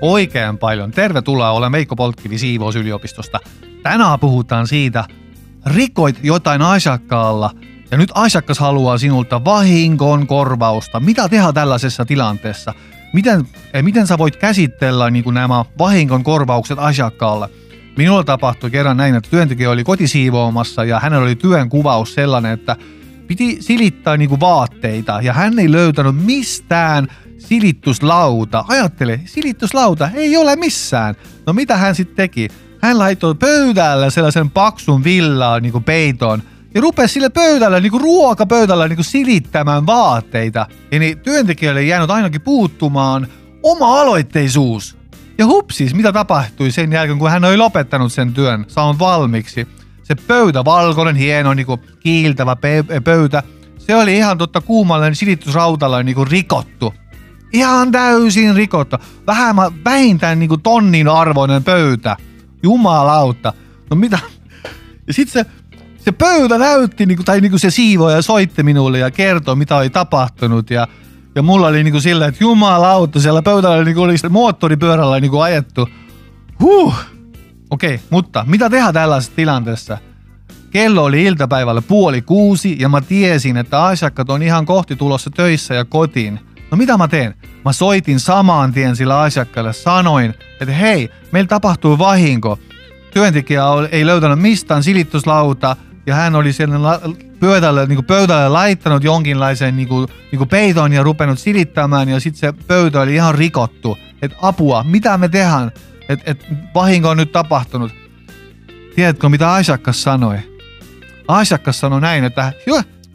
oikein paljon. Tervetuloa, olen Veikko Polkkivi Siivousyliopistosta. Tänään puhutaan siitä, rikoit jotain asiakkaalla ja nyt asiakas haluaa sinulta vahingon korvausta. Mitä tehdä tällaisessa tilanteessa? Miten, eh, miten sä voit käsitellä niin kuin nämä vahingon korvaukset asiakkaalle? Minulla tapahtui kerran näin, että työntekijä oli kotisiivoamassa ja hänellä oli työn kuvaus sellainen, että piti silittää niin kuin vaatteita ja hän ei löytänyt mistään silittyslauta. Ajattele, silittyslauta ei ole missään. No mitä hän sitten teki? Hän laittoi pöydällä sellaisen paksun villaan niin peiton ja rupesi sille pöydällä, niin kuin ruokapöydällä niin kuin silittämään vaatteita. Niin työntekijälle ei jäänyt ainakin puuttumaan oma aloitteisuus. Ja hupsis, mitä tapahtui sen jälkeen, kun hän oli lopettanut sen työn, saanut valmiiksi. Se pöytä, valkoinen, hieno, niin kuin kiiltävä pöytä, se oli ihan totta kuumalle silitysrautalla niin kuin rikottu. Ihan täysin rikottu. Vähän, vähintään niin kuin tonnin arvoinen pöytä. Jumalauta. No mitä? Ja sitten se, se pöytä näytti, niin kuin, tai niin kuin se siivoja soitti minulle ja kertoi, mitä oli tapahtunut. Ja, ja mulla oli niin kuin silleen, että jumalauta, siellä pöydällä niin kuin oli moottoripyörällä niin kuin ajettu. Huh. Okei, okay, mutta mitä tehdä tällaisessa tilanteessa? Kello oli iltapäivällä puoli kuusi ja mä tiesin, että asiakkaat on ihan kohti tulossa töissä ja kotiin. No mitä mä teen? Mä soitin samaan tien sillä asiakkaalle, sanoin, että hei, meillä tapahtuu vahinko. Työntekijä ei löytänyt mistään silityslauta ja hän oli siellä pöydälle, niin pöydälle laittanut jonkinlaisen niin kuin, niin kuin peiton ja rupenut silittämään ja sitten se pöytä oli ihan rikottu. Että apua, mitä me tehdään? Että et, vahinko on nyt tapahtunut. Tiedätkö, mitä asiakas sanoi? Asiakas sanoi näin, että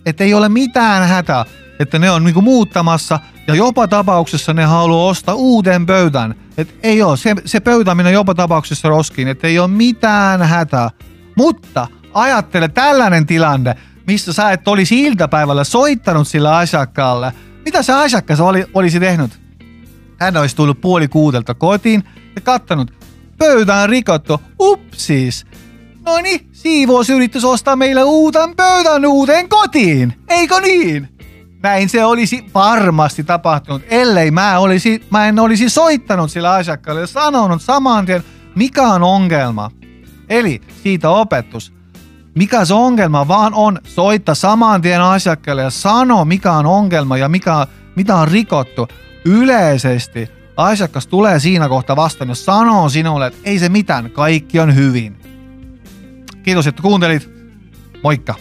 että ei ole mitään hätää, että ne on niinku muuttamassa ja jopa tapauksessa ne haluaa ostaa uuden pöydän. Et ei ole, se, se pöytä minä jopa tapauksessa roskiin, että ei ole mitään hätää. Mutta ajattele tällainen tilanne, missä sä et olisi iltapäivällä soittanut sillä asiakkaalle. Mitä se asiakas oli, olisi tehnyt? Hän olisi tullut puoli kuudelta kotiin ja kattanut, pöytä on rikottu, upsis. No niin, siivous yrittäisi ostaa meille uuden pöydän uuteen kotiin, eikö niin? Näin se olisi varmasti tapahtunut, ellei mä, olisi, mä en olisi soittanut sillä asiakkaalle ja sanonut saman tien, mikä on ongelma. Eli siitä opetus. Mikä se ongelma vaan on, soittaa saman tien asiakkaalle ja sano, mikä on ongelma ja mikä, mitä on rikottu. Yleisesti asiakas tulee siinä kohtaa vastaan ja sanoo sinulle, että ei se mitään, kaikki on hyvin. Kiitos, että kuuntelit. Moikka!